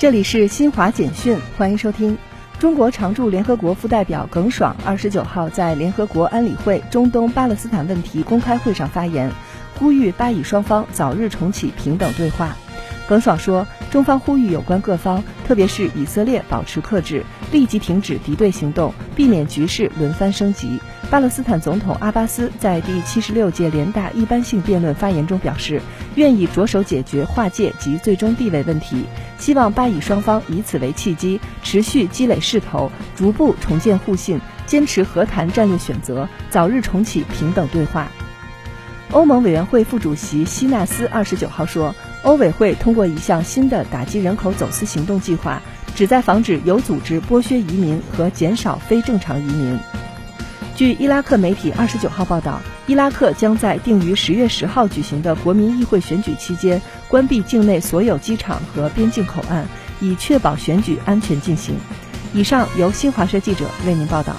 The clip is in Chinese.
这里是新华简讯，欢迎收听。中国常驻联合国副代表耿爽二十九号在联合国安理会中东巴勒斯坦问题公开会上发言，呼吁巴以双方早日重启平等对话。耿爽说，中方呼吁有关各方，特别是以色列保持克制，立即停止敌对行动，避免局势轮番升级。巴勒斯坦总统阿巴斯在第七十六届联大一般性辩论发言中表示，愿意着手解决划界及最终地位问题，希望巴以双方以此为契机，持续积累势头，逐步重建互信，坚持和谈战略选择，早日重启平等对话。欧盟委员会副主席希纳斯二十九号说，欧委会通过一项新的打击人口走私行动计划，旨在防止有组织剥削移民和减少非正常移民。据伊拉克媒体二十九号报道，伊拉克将在定于十月十号举行的国民议会选举期间关闭境内所有机场和边境口岸，以确保选举安全进行。以上由新华社记者为您报道。